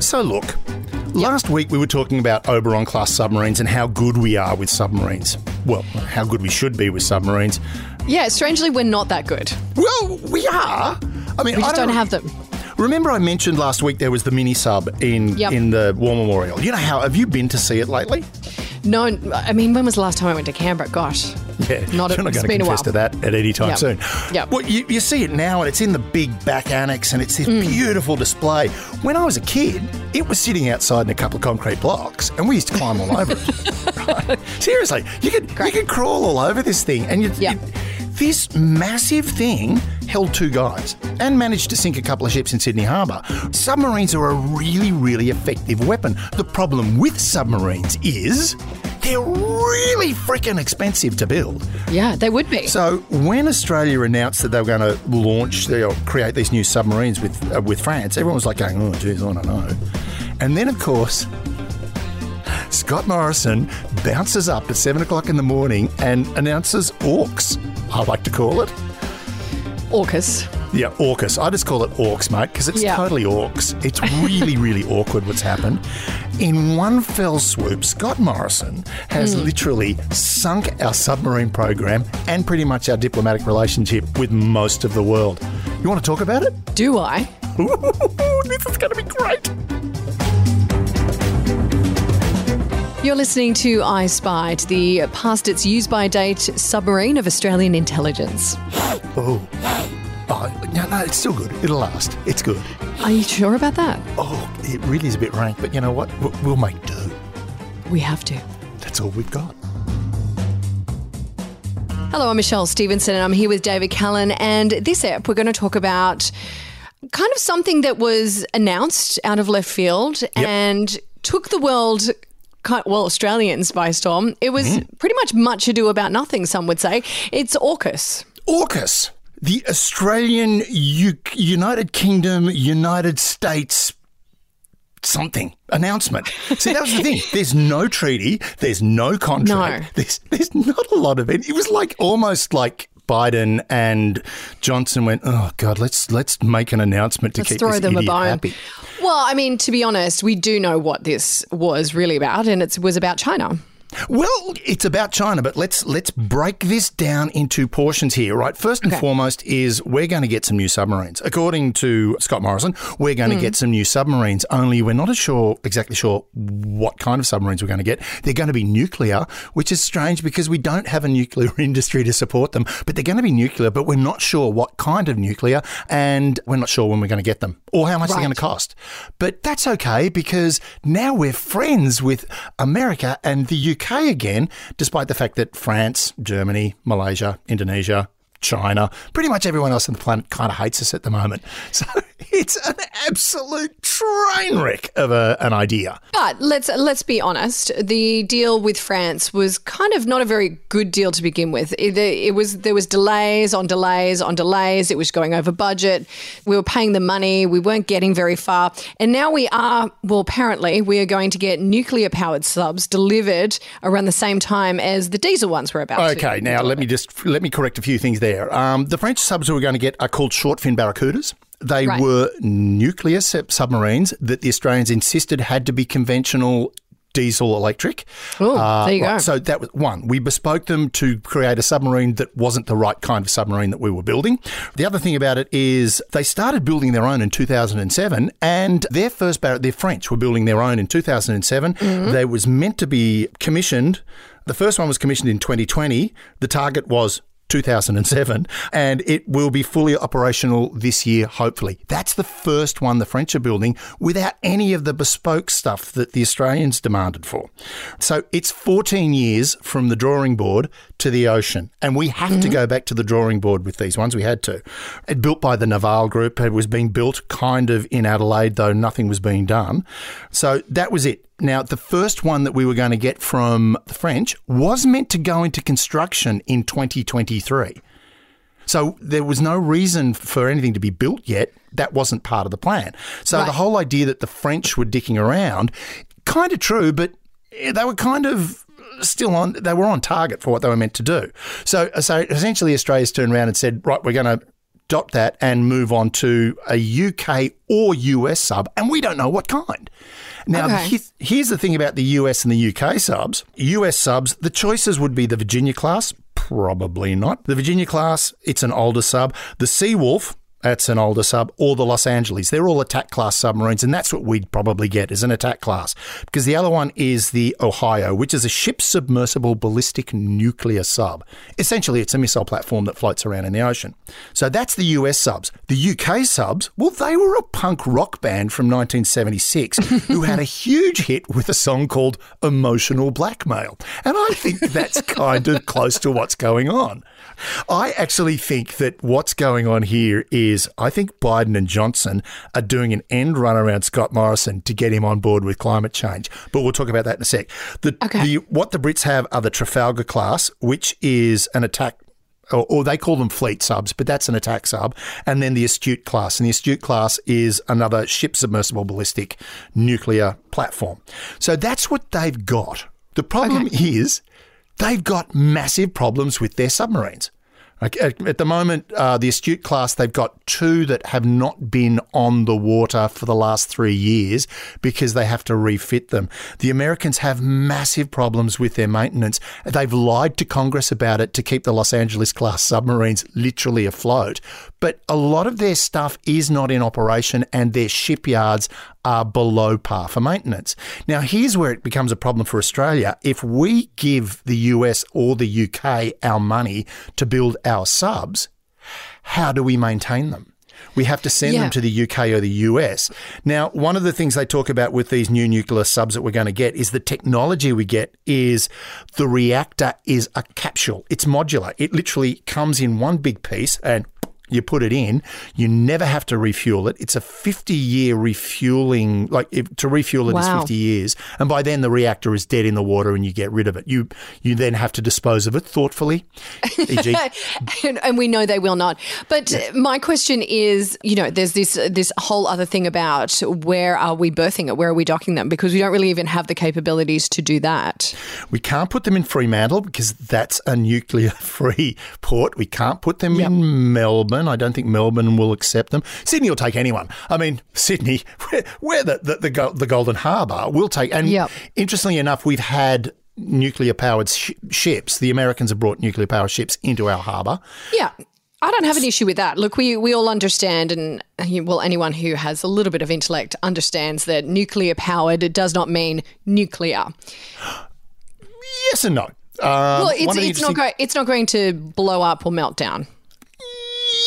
So, look, last week we were talking about Oberon class submarines and how good we are with submarines. Well, how good we should be with submarines. Yeah, strangely, we're not that good. Well, we are. I mean, We I just don't have them. Remember, I mentioned last week there was the mini sub in Yep. in the War Memorial. You know how? Have you been to see it lately? No, I mean, when was the last time I went to Canberra? Gosh. Yeah, Not a- you're not going to been a confess to that at any time Yep. soon. Yeah. Well, you, you see it now, and it's in the big back annex, and it's this Hmm. beautiful display. When I was a kid, it was sitting outside in a couple of concrete blocks, and we used to climb all over it. Right? Seriously, you could you could crawl all over this thing, and you, Yeah. you- this massive thing held two guys and managed to sink a couple of ships in Sydney Harbour. Submarines are a really, really effective weapon. The problem with submarines is they're really freaking expensive to build. Yeah, they would be. So when Australia announced that they were going to launch, or create these new submarines with uh, with France, everyone was like going, "Oh, geez, I don't know." And then, of course, Scott Morrison bounces up at seven o'clock in the morning and announces AUKUS. I like to call it. AUKUS. Yeah, AUKUS. I just call it AUKUS, mate, because it's Yeah. totally AUKUS. It's really, really awkward what's happened. In one fell swoop, Scott Morrison has Hmm. literally sunk our submarine program and pretty much our diplomatic relationship with most of the world. You want to talk about it? Do I? this is going to be great. You're listening to I Spied, the past its use by date submarine of Australian intelligence. Oh. Oh, no, no, it's still good. It'll last. It's good. Are you sure about that? Oh, it really is a bit rank, but you know what? We'll- We'll make do. We have to. That's all we've got. Hello, I'm Michelle Stevenson and I'm here with David Callan. And this ep, we're going to talk about kind of something that was announced out of left field and took the world. Well, Australians by storm. It was mm-hmm. pretty much much ado about nothing, some would say. It's AUKUS. AUKUS, the Australian U- United Kingdom, United States something announcement. See, that was the thing. There's no treaty. There's no contract. No. There's there's not a lot of it. It was like almost like Biden and Johnson went, oh god, let's let's make an announcement to Let's keep throw this them a bone. happy. Well, I mean, to be honest, we do know what this was really about, and it was about China. Well, it's about China, but let's let's break this down into portions here, right? First and Okay. foremost is we're going to get some new submarines. According to Scott Morrison, we're going to Hmm. get some new submarines. Only we're not as sure exactly sure what kind of submarines we're going to get. They're going to be nuclear, which is strange because we don't have a nuclear industry to support them. But they're going to be nuclear, but we're not sure what kind of nuclear, and we're not sure when we're going to get them or how much they're going to cost. But that's okay because now we're friends with America and the UK again, despite the fact that France, Germany, Malaysia, Indonesia, China, pretty much everyone else on the planet kind of hates us at the moment. So it's an absolute train wreck of a, an idea. But let's let's be honest. The deal with France was kind of not a very good deal to begin with. It, it was there was delays on delays on delays. It was going over budget. We were paying the money. We weren't getting very far. And now we are. Well, apparently, we are going to get nuclear powered subs delivered around the same time as the diesel ones were about. to Okay, now let me just let me correct a few things there. Um, the French subs we're going to get are called short fin barracudas. They Right. were nuclear sub- submarines that the Australians insisted had to be conventional diesel electric. Uh, there you go. So that was one. We bespoke them to create a submarine that wasn't the right kind of submarine that we were building. The other thing about it is they started building their own in 2007, and their first bar- they're French, were building their own in 2007. Mm-hmm. They was meant to be commissioned. The first one was commissioned in 2020. The target was 2007, and it will be fully operational this year, hopefully. That's the first one the French are building without any of the bespoke stuff that the Australians demanded for. So it's 14 years from the drawing board to the ocean, and we have to mm-hmm. go back to the drawing board with these ones. We had to. It built by the Naval Group. It was being built kind of in Adelaide, though nothing was being done. So that was it. Now, the first one that we were going to get from the French was meant to go into construction in 2023. So there was no reason for anything to be built yet. That wasn't part of the plan. So Right. the whole idea that the French were dicking around, kind of true, but eh, they were kind of still on. They were on target for what they were meant to do. So, so essentially, Australia's turned around and said, "Right, we're going to stop that and move on to a UK or US sub, and we don't know what kind. Now, Okay. here's the thing about the US and the UK subs. US subs, the choices would be the Virginia class, probably not. The Virginia class, it's an older sub. The Seawolf, that's an older sub, or the Los Angeles. They're all attack class submarines, and that's what we'd probably get as an attack class. Because the other one is the Ohio, which is a ship submersible ballistic nuclear sub. Essentially, it's a missile platform that floats around in the ocean. So that's the US subs. The UK subs, well, they were a punk rock band from 1976 who had a huge hit with a song called Emotional Blackmail. And I think that's kind of close to what's going on. I actually think that what's going on here is I think Biden and Johnson are doing an end run around Scott Morrison to get him on board with climate change. But we'll talk about that in a sec. The, Okay. the, what the Brits have are the Trafalgar class, which is an attack or, or they call them fleet subs, but that's an attack sub, and then the Astute class. And the Astute class is another ship submersible ballistic nuclear platform. So that's what they've got. The problem is they've got massive problems with their submarines. At at the moment, uh, the Astute class, they've got two that have not been on the water for the last three years because they have to refit them. The Americans have massive problems with their maintenance. They've lied to Congress about it to keep the Los Angeles class submarines literally afloat. But a lot of their stuff is not in operation and their shipyards are below par for maintenance. Now, here's where it becomes a problem for Australia. If we give the US or the UK our money to build our subs, how do we maintain them? We have to send Yeah. them to the UK or the US. Now, one of the things they talk about with these new nuclear subs that we're going to get is the technology we get is the reactor is a capsule. It's modular. It literally comes in one big piece and you put it in, you never have to refuel it. It's a 50 year refueling, like if, to refuel it is Wow. 50 years. And by then the reactor is dead in the water and you get rid of it. You, you then have to dispose of it thoughtfully, e.g. and, and we know they will not. But my question is, you know, there's this this whole other thing about where are we berthing it? Where are we docking them? Because we don't really even have the capabilities to do that. We can't put them in Fremantle because that's a nuclear free port. We can't put them in Melbourne. I don't think Melbourne will accept them. Sydney will take anyone. I mean, Sydney, we're, we're the, the, the, the Golden Harbour. We'll take. And Yep. interestingly enough, we've had nuclear powered sh- ships. The Americans have brought nuclear powered ships into our harbour. Yeah. I don't have an issue with that. Look, we, we all understand, and well, anyone who has a little bit of intellect understands that nuclear powered does not mean nuclear. Yes and no. Um, Well, it's, it's, interesting- not go- it's not going to blow up or melt down.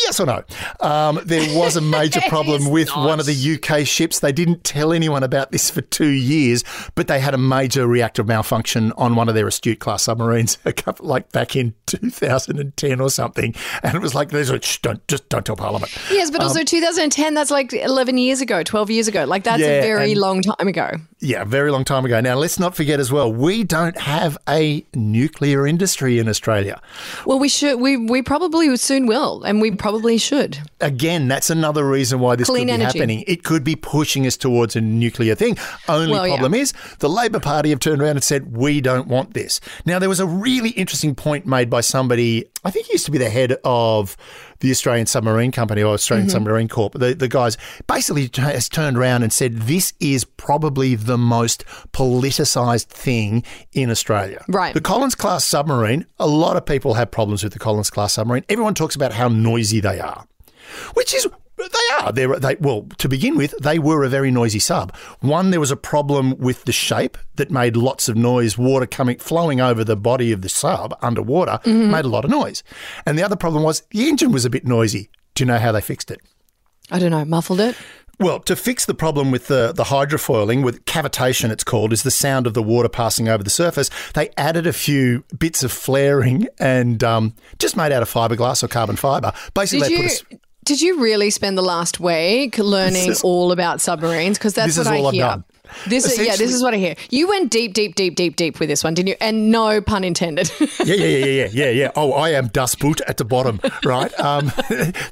Yes or no? Um, there was a major problem with one of the UK ships. They didn't tell anyone about this for two years, but they had a major reactor malfunction on one of their Astute class submarines, a couple, like back in 2010 or something. And it was like, "There's a shh, don't just don't tell Parliament." Yes, but also 2010, that's like 11 years ago, 12 years ago. Like, that's Yeah, a very and- long time ago. Yeah, a very long time ago. Now, let's not forget as well, we don't have a nuclear industry in Australia. Well, we should, we, we probably soon will, and we probably should. Again, that's another reason why this Clean could be energy. happening. It could be pushing us towards a nuclear thing. Only Well, yeah. problem is the Labor Party have turned around and said, we don't want this. Now, there was a really interesting point made by somebody, I think he used to be the head of the Australian Submarine Company or Australian Mm-hmm. Submarine Corp. The, the guys basically t- has turned around and said, this is probably the most politicised thing in Australia. Right. The Collins class submarine, a lot of people have problems with the Collins class submarine. Everyone talks about how noisy they are, which is they are. They're, they well to begin with, they were a very noisy sub. One, there was a problem with the shape that made lots of noise. Water coming flowing over the body of the sub underwater made a lot of noise, and the other problem was the engine was a bit noisy. Do you know how they fixed it? I don't know, muffled it? Well, to fix the problem with the, the hydrofoiling, with cavitation it's called, is the sound of the water passing over the surface. They added a few bits of flaring and um, just made out of fiberglass or carbon fiber. Basically, Did they you, put a, did you really spend the last week learning is- all about submarines? Because that's This what is I all I've hear. done. This is, yeah, this is what I hear. You went deep, deep, deep, deep, deep with this one, didn't you? And no pun intended. yeah, yeah, yeah, yeah, yeah, yeah. Oh, I am Das Boot at the bottom, right? Um,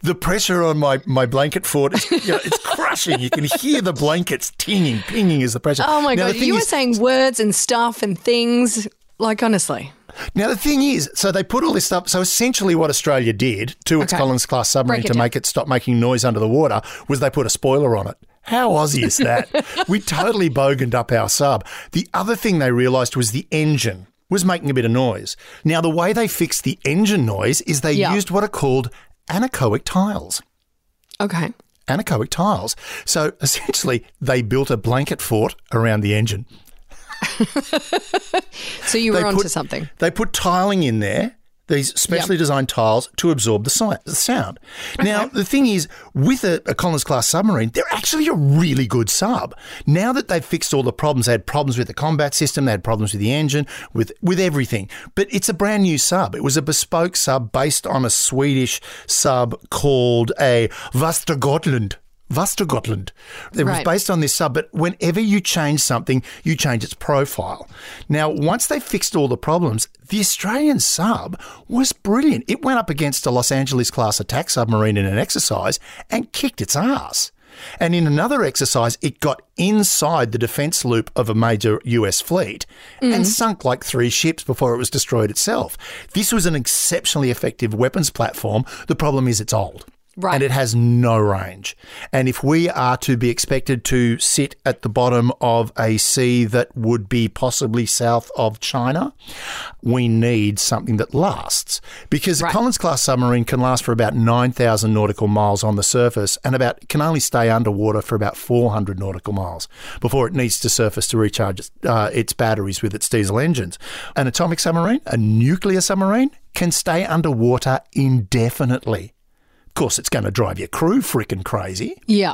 the pressure on my, my blanket fort, is, you know, it's crushing. You can hear the blankets tinging, pinging is the pressure. oh my Now, god, you were is- saying words and stuff and things. Like honestly, Now the thing is, so they put all this stuff. So essentially, what Australia did to its Okay. Collins class submarine to down. make it stop making noise under the water was they put a spoiler on it. How Aussie is that? we totally boganed up our sub. The other thing they realised was the engine was making a bit of noise. Now the way they fixed the engine noise is they Yeah. used what are called anechoic tiles. Okay. Anechoic tiles. So essentially, they built a blanket fort around the engine. So you were They onto put- something. They put tiling in there, these specially designed tiles to absorb the, si- the sound. Now, the thing is, with a, a Collins class submarine, they're actually a really good sub. Now that they've fixed all the problems, they had problems with the combat system, they had problems with the engine, with, with everything. But it's a brand new sub. It was a bespoke sub based on a Swedish sub called a Vastergotland. Vastergotland. It was based on this sub, but whenever you change something, you change its profile. Now, once they fixed all the problems, the Australian sub was brilliant. It went up against a Los Angeles class attack submarine in an exercise and kicked its ass. And in another exercise, it got inside the defense loop of a major US fleet and mm. sunk like three ships before it was destroyed itself. This was an exceptionally effective weapons platform. The problem is it's old. Right. And it has no range. And if we are to be expected to sit at the bottom of a sea that would be possibly south of China, we need something that lasts. Because a Collins class submarine can last for about 9,000 nautical miles on the surface and about can only stay underwater for about 400 nautical miles before it needs to surface to recharge uh, its batteries with its diesel engines. An atomic submarine, a nuclear submarine, can stay underwater indefinitely. Of course, it's going to drive your crew freaking crazy. Yeah.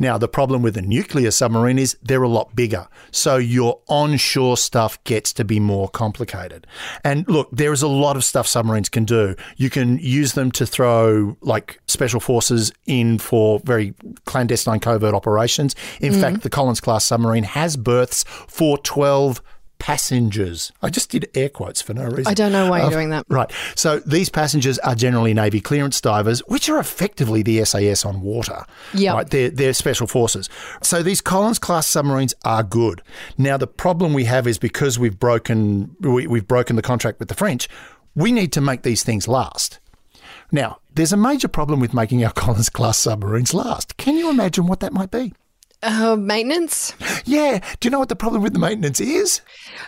Now, the problem with a nuclear submarine is they're a lot bigger. So your onshore stuff gets to be more complicated. And look, there is a lot of stuff submarines can do. You can use them to throw like special forces in for very clandestine covert operations. In mm. fact, the Collins class submarine has berths for 12 passengers. I just did air quotes for no reason. I don't know why you're Uh, doing that. Right. So these passengers are generally Navy clearance divers, which are effectively the SAS on water. Yep. Right. They're, they're special forces. So these Collins class submarines are good. Now the problem we have is because we've broken we, we've broken the contract with the French, we need to make these things last. Now, there's a major problem with making our Collins class submarines last. Can you imagine what that might be? Uh, maintenance. Yeah. Do you know what the problem with the maintenance is?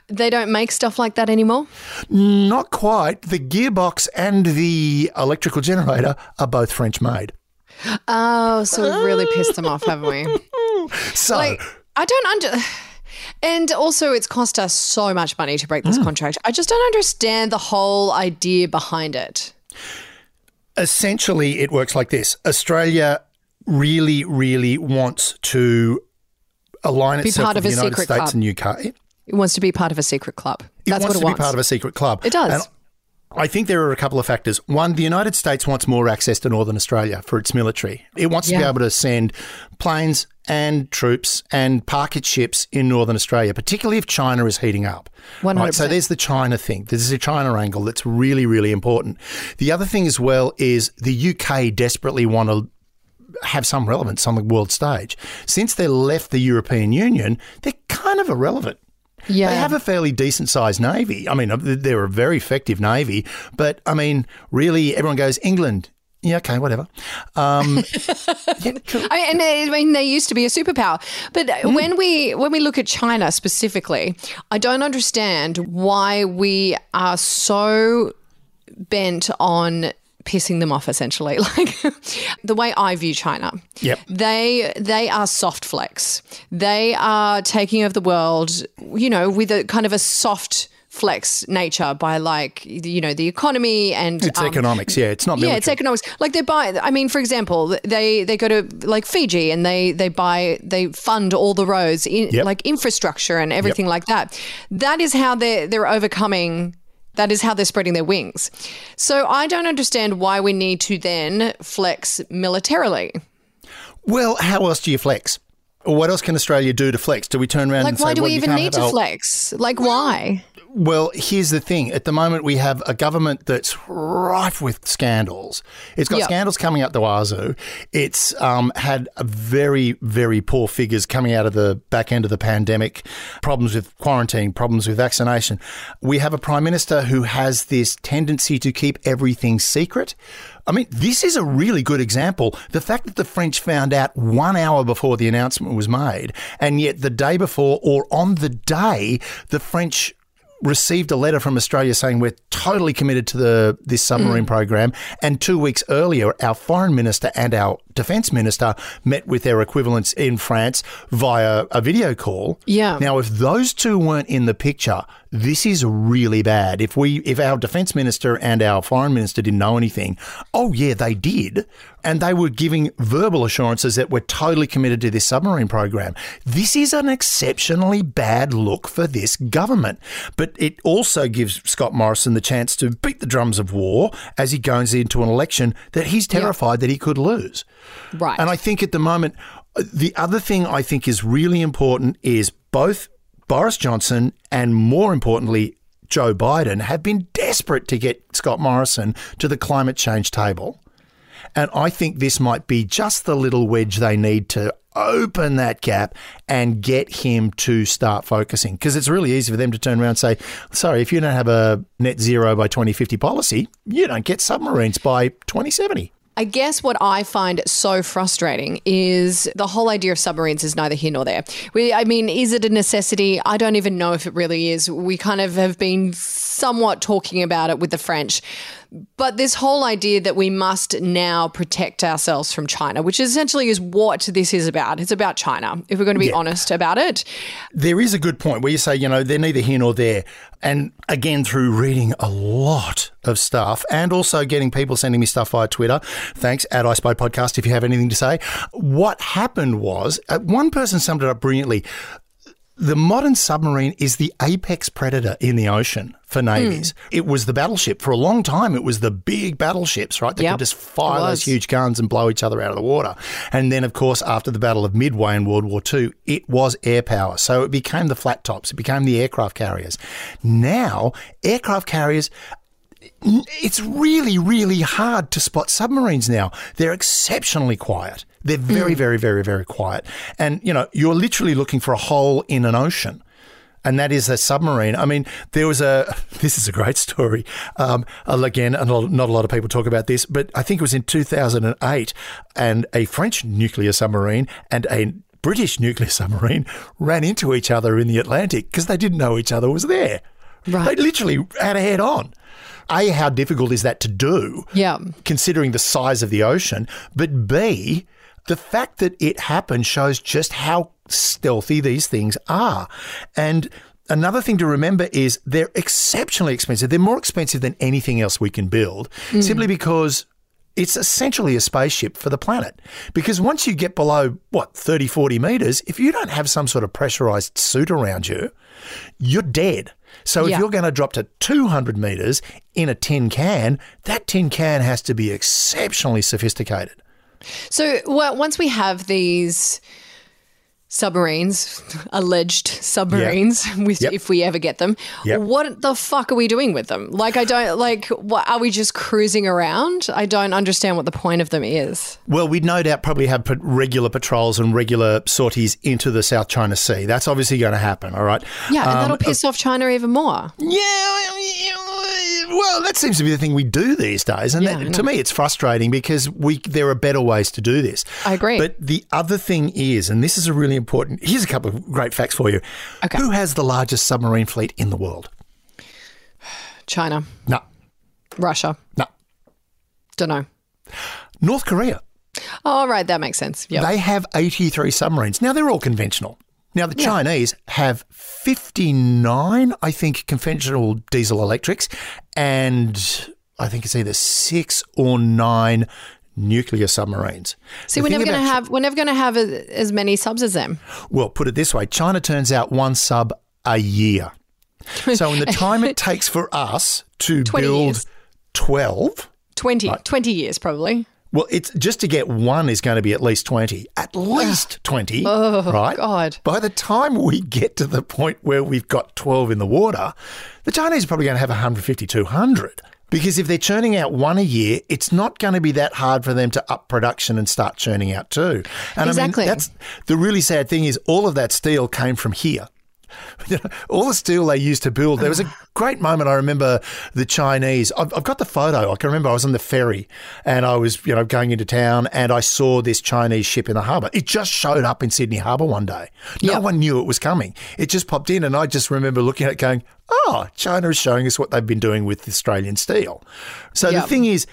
They don't make stuff like that anymore. Not quite. The gearbox and the electrical generator are both French made. Oh, so we've really pissed them off, haven't we? So, Like, I don't under. And also, it's cost us so much money to break this Hmm. contract. I just don't understand the whole idea behind it. essentially, it works like this Australia really, really wants to align itself part with of the a United States club. and UK. It wants to be part of a secret club. It That's wants what it to wants. To be part of a secret club. It does. And I think there are a couple of factors. One, the United States wants more access to Northern Australia for its military. It wants to be able to send planes and troops and park its ships in Northern Australia, particularly if China is heating up. 100%. so there's the China thing. There's a China angle that's really, really important. The other thing as well is the UK desperately want to have some relevance on the world stage. Since they left the European Union, they're kind of irrelevant. yeah. They have a fairly decent sized navy. I mean, they're a very effective navy, but I mean, really, everyone goes England. Yeah, okay, whatever. Um, yeah, cool. I mean, and they, I mean, they used to be a superpower, but Hmm. when we when we look at China specifically, I don't understand why we are so bent on pissing them off. Essentially, like the way I view China, Yep. they they are soft flex. They are taking over the world, you know, with a kind of a soft flex nature by like you know the economy and It's um, economics, yeah. It's not military. yeah, it's economics. Like they buy. I mean, for example, they they go to like Fiji and they they buy they fund all the roads, in, Yep. like infrastructure and everything like that. That is how they're they're overcoming. That is how they're spreading their wings. So I don't understand why we need to then flex militarily. Well, how else do you flex? What else can Australia do to flex? Do we turn around Like, and say, why do well, we even need to our- flex? Like, why? Well, here's the thing. At the moment, we have a government that's rife with scandals. It's got Yeah. scandals coming out the wazoo. It's um, had very, very poor figures coming out of the back end of the pandemic, problems with quarantine, problems with vaccination. We have a prime minister who has this tendency to keep everything secret. I mean, this is a really good example. The fact that the French found out one hour before the announcement was made, and yet the day before or on the day, the French received a letter from Australia saying we're totally committed to the this submarine mm. program. And two weeks earlier, our foreign minister and our defence minister met with their equivalents in France via a video call. Yeah. Now, if those two weren't in the picture, this is really bad. If we, if our defence minister and our foreign minister didn't know anything, oh yeah, they did, and they were giving verbal assurances that we're totally committed to this submarine program. This is an exceptionally bad look for this government, but it also gives Scott Morrison the chance to beat the drums of war as he goes into an election that he's terrified that he could lose. Right. And I think at the moment, uh, the other thing I think is really important is both Boris Johnson and more importantly, Joe Biden have been desperate to get Scott Morrison to the climate change table. And I think this might be just the little wedge they need to open that gap and get him to start focusing. Because it's really easy for them to turn around and say, sorry, if you don't have a net zero by 2050 policy, you don't get submarines by 2070. I guess what I find so frustrating is the whole idea of submarines is neither here nor there. We, I mean, is it a necessity? I don't even know if it really is. We kind of have been somewhat talking about it with the French. But this whole idea that we must now protect ourselves from China, which essentially is what this is about. It's about China, if we're going to be honest about it. There is a good point where you say, you know, they're neither here nor there. And again, through reading a lot of stuff and also getting people sending me stuff via Twitter, thanks at I Spy Podcast if you have anything to say. What happened was, uh, one person summed it up brilliantly. The modern submarine is the apex predator in the ocean for navies. Hmm. It was the battleship. For a long time, it was the big battleships, right? That Yep, could just fire those huge guns and blow each other out of the water. And then, of course, after the Battle of Midway in World War II, it was air power. So it became the flat tops, it became the aircraft carriers. Now, aircraft carriers it's really, really hard to spot submarines now. They're exceptionally quiet. They're very, very, very, very quiet. And, you know, you're literally looking for a hole in an ocean. And that is a submarine. I mean, there was a, this is a great story. Um, again, not a lot of people talk about this, but I think it was in 2008 and a French nuclear submarine and a British nuclear submarine ran into each other in the Atlantic because they didn't know each other was there. Right. They literally had a head on. A, how difficult is that to do? Yeah. Considering the size of the ocean. But B, the fact that it happened shows just how stealthy these things are. And another thing to remember is they're exceptionally expensive. They're more expensive than anything else we can build hmm. simply because it's essentially a spaceship for the planet. Because once you get below, what, 30, 40 meters, if you don't have some sort of pressurized suit around you, you're dead. So if you're going to drop to 200 meters in a tin can, that tin can has to be exceptionally sophisticated. So well, once we have these submarines, alleged submarines, with, Yep. if we ever get them, Yep. what the fuck are we doing with them? Like, I don't like. What are we just cruising around? I don't understand what the point of them is. Well, we'd no doubt probably have regular patrols and regular sorties into the South China Sea. That's obviously going to happen, all right? Yeah, and Um, that'll piss off China even more. Yeah, well, that seems to be the thing we do these days, and Yeah, that, to me, it's frustrating because we there are better ways to do this. I agree. But the other thing is, and this is a really important. Here's a couple of great facts for you. Okay. Who has the largest submarine fleet in the world? China, No, Russia, no. don't know. North Korea. All right, that makes sense. Yeah, They have 83 submarines. Now, they're all conventional. Now, the Chinese have 59, I think, conventional diesel electrics, and I think it's either six or nine nuclear submarines. See, The we're never going to have we're never going to have a, as many subs as them. Well, put it this way China turns out one sub a year. So, in the time it takes for us to build years. 12, 20, 20 years probably. Well, it's just to get one is going to be at least 20. At least 20, right? God. By the time we get to the point where we've got 12 in the water, the Chinese are probably going to have 150, 200. Because if they're churning out one a year, it's not going to be that hard for them to up production and start churning out two. And Exactly. I mean, that's the really sad thing is all of that steel came from here. All the steel they used to build. There was a great moment. I remember the Chinese. I've, I've got the photo. I can remember I was on the ferry and I was, you know, going into town and I saw this Chinese ship in the harbour. It just showed up in Sydney Harbour one day. No Yep. one knew it was coming. It just popped in, and I just remember looking at it, going, "Oh, China is showing us what they've been doing with Australian steel." So Yep. the thing is.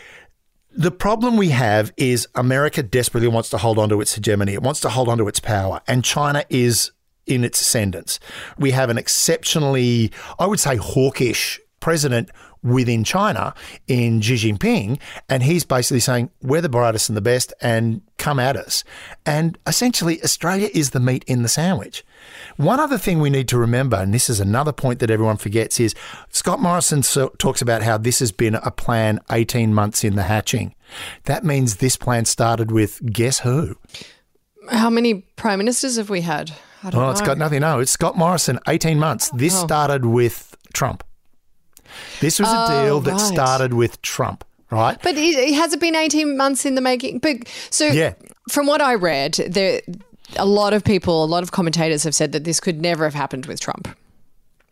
The problem we have is America desperately wants to hold on to its hegemony. It wants to hold on to its power, and China is in its ascendance. We have an exceptionally, I would say, hawkish president within China in Xi Jinping, and he's basically saying, We're the brightest and the best, and come at us. And essentially, Australia is the meat in the sandwich. One other thing we need to remember, and this is another point that everyone forgets, is Scott Morrison so- talks about how this has been a plan 18 months in the hatching. That means this plan started with guess who? How many prime ministers have we had? I don't Well, know. it's got nothing. No, it's Scott Morrison, 18 months. This Oh. started with Trump. This was a Oh, deal that right. started with Trump, right? But it, it has it been 18 months in the making? But so Yeah. from what I read, there a lot of people, a lot of commentators have said that this could never have happened with Trump.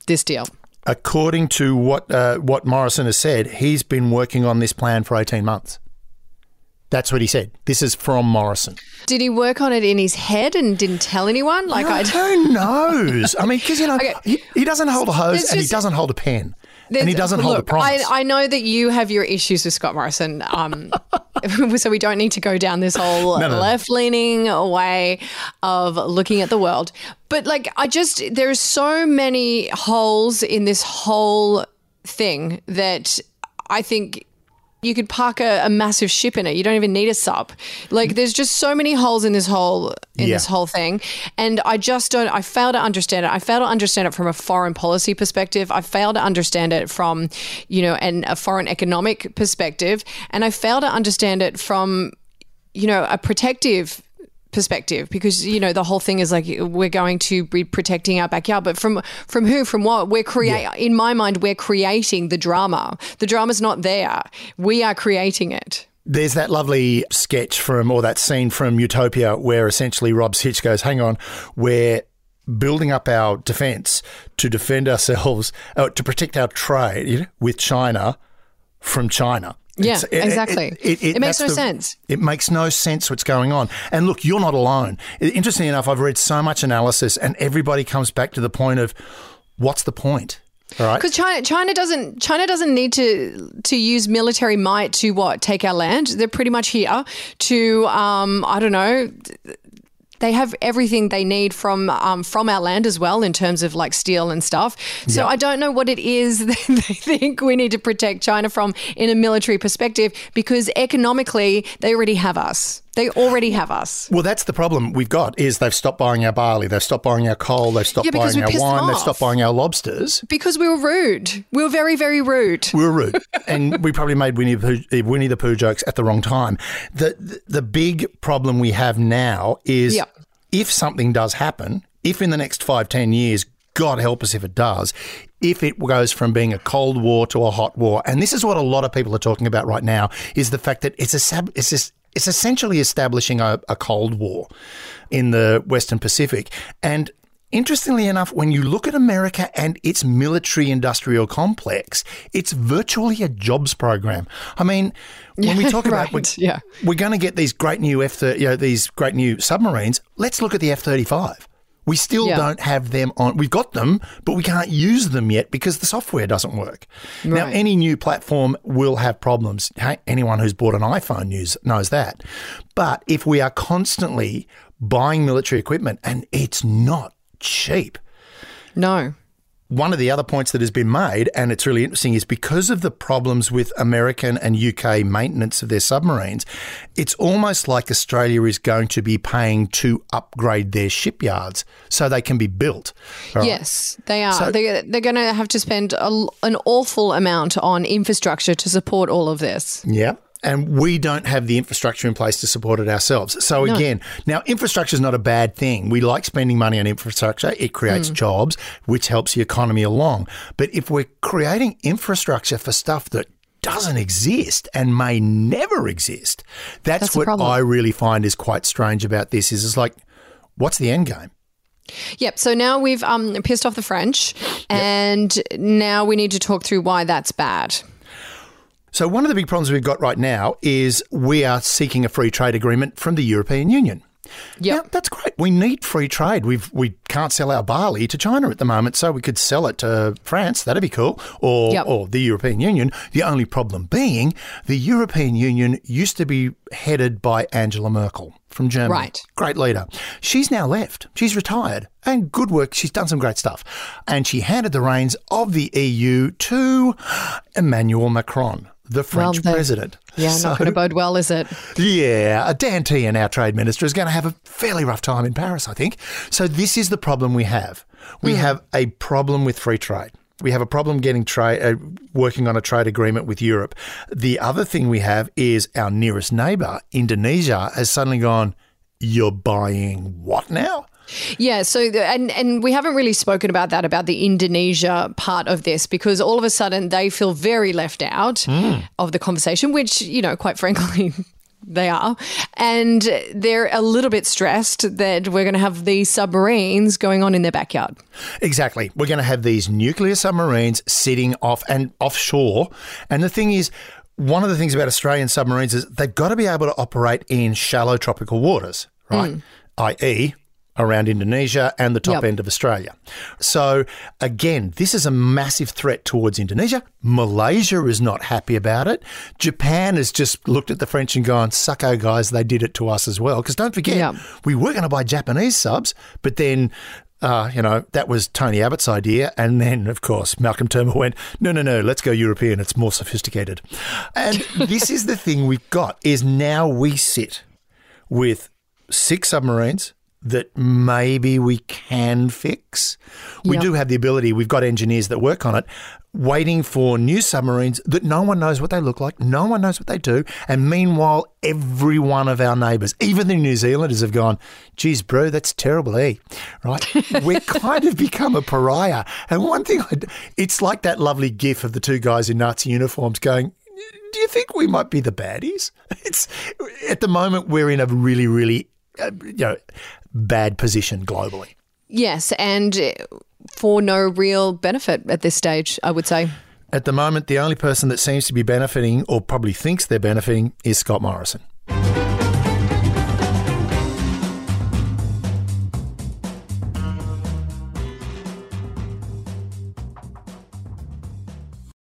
This deal. According to what uh, what Morrison has said, he's been working on this plan for 18 months. That's what he said. This is from Morrison. Did he work on it in his head and didn't tell anyone? Like I Who knows? I mean, because you know, Okay. he, he doesn't hold a hose There's and he doesn't hold a pen, and he doesn't hold a look, promise. I, I know that you have your issues with Scott Morrison, um, so we don't need to go down this whole no, no. left-leaning way of looking at the world. But like, I just there's so many holes in this whole thing that I think. You could park a, a massive ship in it. You don't even need a sub. Like, there's just so many holes in this whole in Yeah. this whole thing, and I just don't. I fail to understand it. I fail to understand it from a foreign policy perspective. I fail to understand it from, you know, an, a foreign economic perspective, and I fail to understand it from, you know, a protective perspective because you know the whole thing is like we're going to be protecting our backyard. But from from who from what? We're create in my mind we're creating the drama. The drama's not there. We are creating it. There's that lovely sketch from, or that scene from Utopia where essentially Rob Sitch goes, hang on, we're building up our defense to defend ourselves, uh, to protect our trade with China from China. Yeah, it- exactly. It makes that's no sense. It makes no sense what's going on. And look, you're not alone. Interestingly enough, I've read so much analysis, and everybody comes back to the point of what's the point? All right. because China China doesn't China doesn't need to to use military might to what take our land they're pretty much here to um I don't know they have everything they need from um, from our land as well in terms of like steel and stuff. So Yeah. I don't know what it is that they think we need to protect China from in a military perspective because economically they already have us. They already have us. Well, that's the problem we've got is they've stopped buying our barley, they've stopped buying our coal, they've stopped Yeah, buying our wine, they've stopped buying our lobsters. Because we were rude. We were very, very rude. We were rude, and we probably made Winnie the, Pooh, eh, Winnie the Pooh jokes at the wrong time. The, the the big problem we have now is Yeah. if something does happen, if in the next five ten years, God help us if it does, if it goes from being a cold war to a hot war, and this is what a lot of people are talking about right now, is the fact that it's a sab- it's just, it's essentially establishing a, a cold war in the Western Pacific, and Interestingly enough, when you look at America and its military industrial complex, it's virtually a jobs program. I mean, when we talk about right, we, yeah. we're going to get these great new F you know these great new submarines. Let's look at the F thirty five. We still Yeah. don't have them on. We've got them, but we can't use them yet because the software doesn't work. Now, any new platform will have problems. Anyone who's bought an iPhone knows, knows that. But if we are constantly buying military equipment, and it's not cheap, No. One of the other points that has been made, and it's really interesting, is because of the problems with American and UK maintenance of their submarines, it's almost like Australia is going to be paying to upgrade their shipyards so they can be built. Right? Yes, they are. So- they, they're going to have to spend a, an awful amount on infrastructure to support all of this. Yeah. And we don't have the infrastructure in place to support it ourselves. So No. again, now infrastructure is not a bad thing. We like spending money on infrastructure. It creates jobs, which helps the economy along. But if we're creating infrastructure for stuff that doesn't exist and may never exist, that's, That's what. I really find is quite strange about this. Is it's like, what's the end game? Yep. So now we've um, pissed off the French, and now we need to talk through why that's bad. So, one of the big problems we've got right now is we are seeking a free trade agreement from the European Union. Yeah, that's great. We need free trade. We've we can't sell our barley to China at the moment, so we could sell it to France. That'd be cool, or Yep. or the European Union. The only problem being the European Union used to be headed by Angela Merkel from Germany. Right. Great leader. She's now left. She's retired. And good work. She's done some great stuff. And she handed the reins of the EU to Emmanuel Macron, the French the- president. Yeah, So- not going to bode well, is it? yeah, Dan Tehan, our trade minister, is going to have a fairly rough time in Paris, I think. So this is the problem we have. We have a problem with free trade. We have a problem getting trade, uh, working on a trade agreement with Europe. The other thing we have is our nearest neighbour, Indonesia, has suddenly gone. You're buying what now? Yeah, so the, and and we haven't really spoken about that about the Indonesia part of this because all of a sudden they feel very left out hmm. of the conversation, which you know, quite frankly. They are. And they're a little bit stressed that we're going to have these submarines going on in their backyard. Exactly. We're going to have these nuclear submarines sitting off and offshore. And the thing is, one of the things about Australian submarines is they've got to be able to operate in shallow tropical waters, right? Hmm. I.e., around Indonesia and the top Yep. end of Australia. So, again, this is a massive threat towards Indonesia. Malaysia is not happy about it. Japan has just looked at the French and gone, sucko, guys, they did it to us as well. Because don't forget, Yeah. we were going to buy Japanese subs, but then, uh, you know, that was Tony Abbott's idea. And then, of course, Malcolm Turnbull went, no, no, no, let's go European. It's more sophisticated. And this is the thing we've got is now we sit with six submarines that maybe we can fix. We Yep. do have the ability, we've got engineers that work on it, waiting for new submarines that no one knows what they look like, no one knows what they do. And meanwhile, every one of our neighbours, even the New Zealanders, have gone, geez, bro, that's terrible, eh? Right? We're kind of become a pariah. And one thing, I it's like that lovely gif of the two guys in Nazi uniforms going, do you think we might be the baddies? It's at the moment we're in a really, really, uh, you know, bad position globally. Yes, and for no real benefit at this stage, I would say. At the moment, the only person that seems to be benefiting, or probably thinks they're benefiting, is Scott Morrison.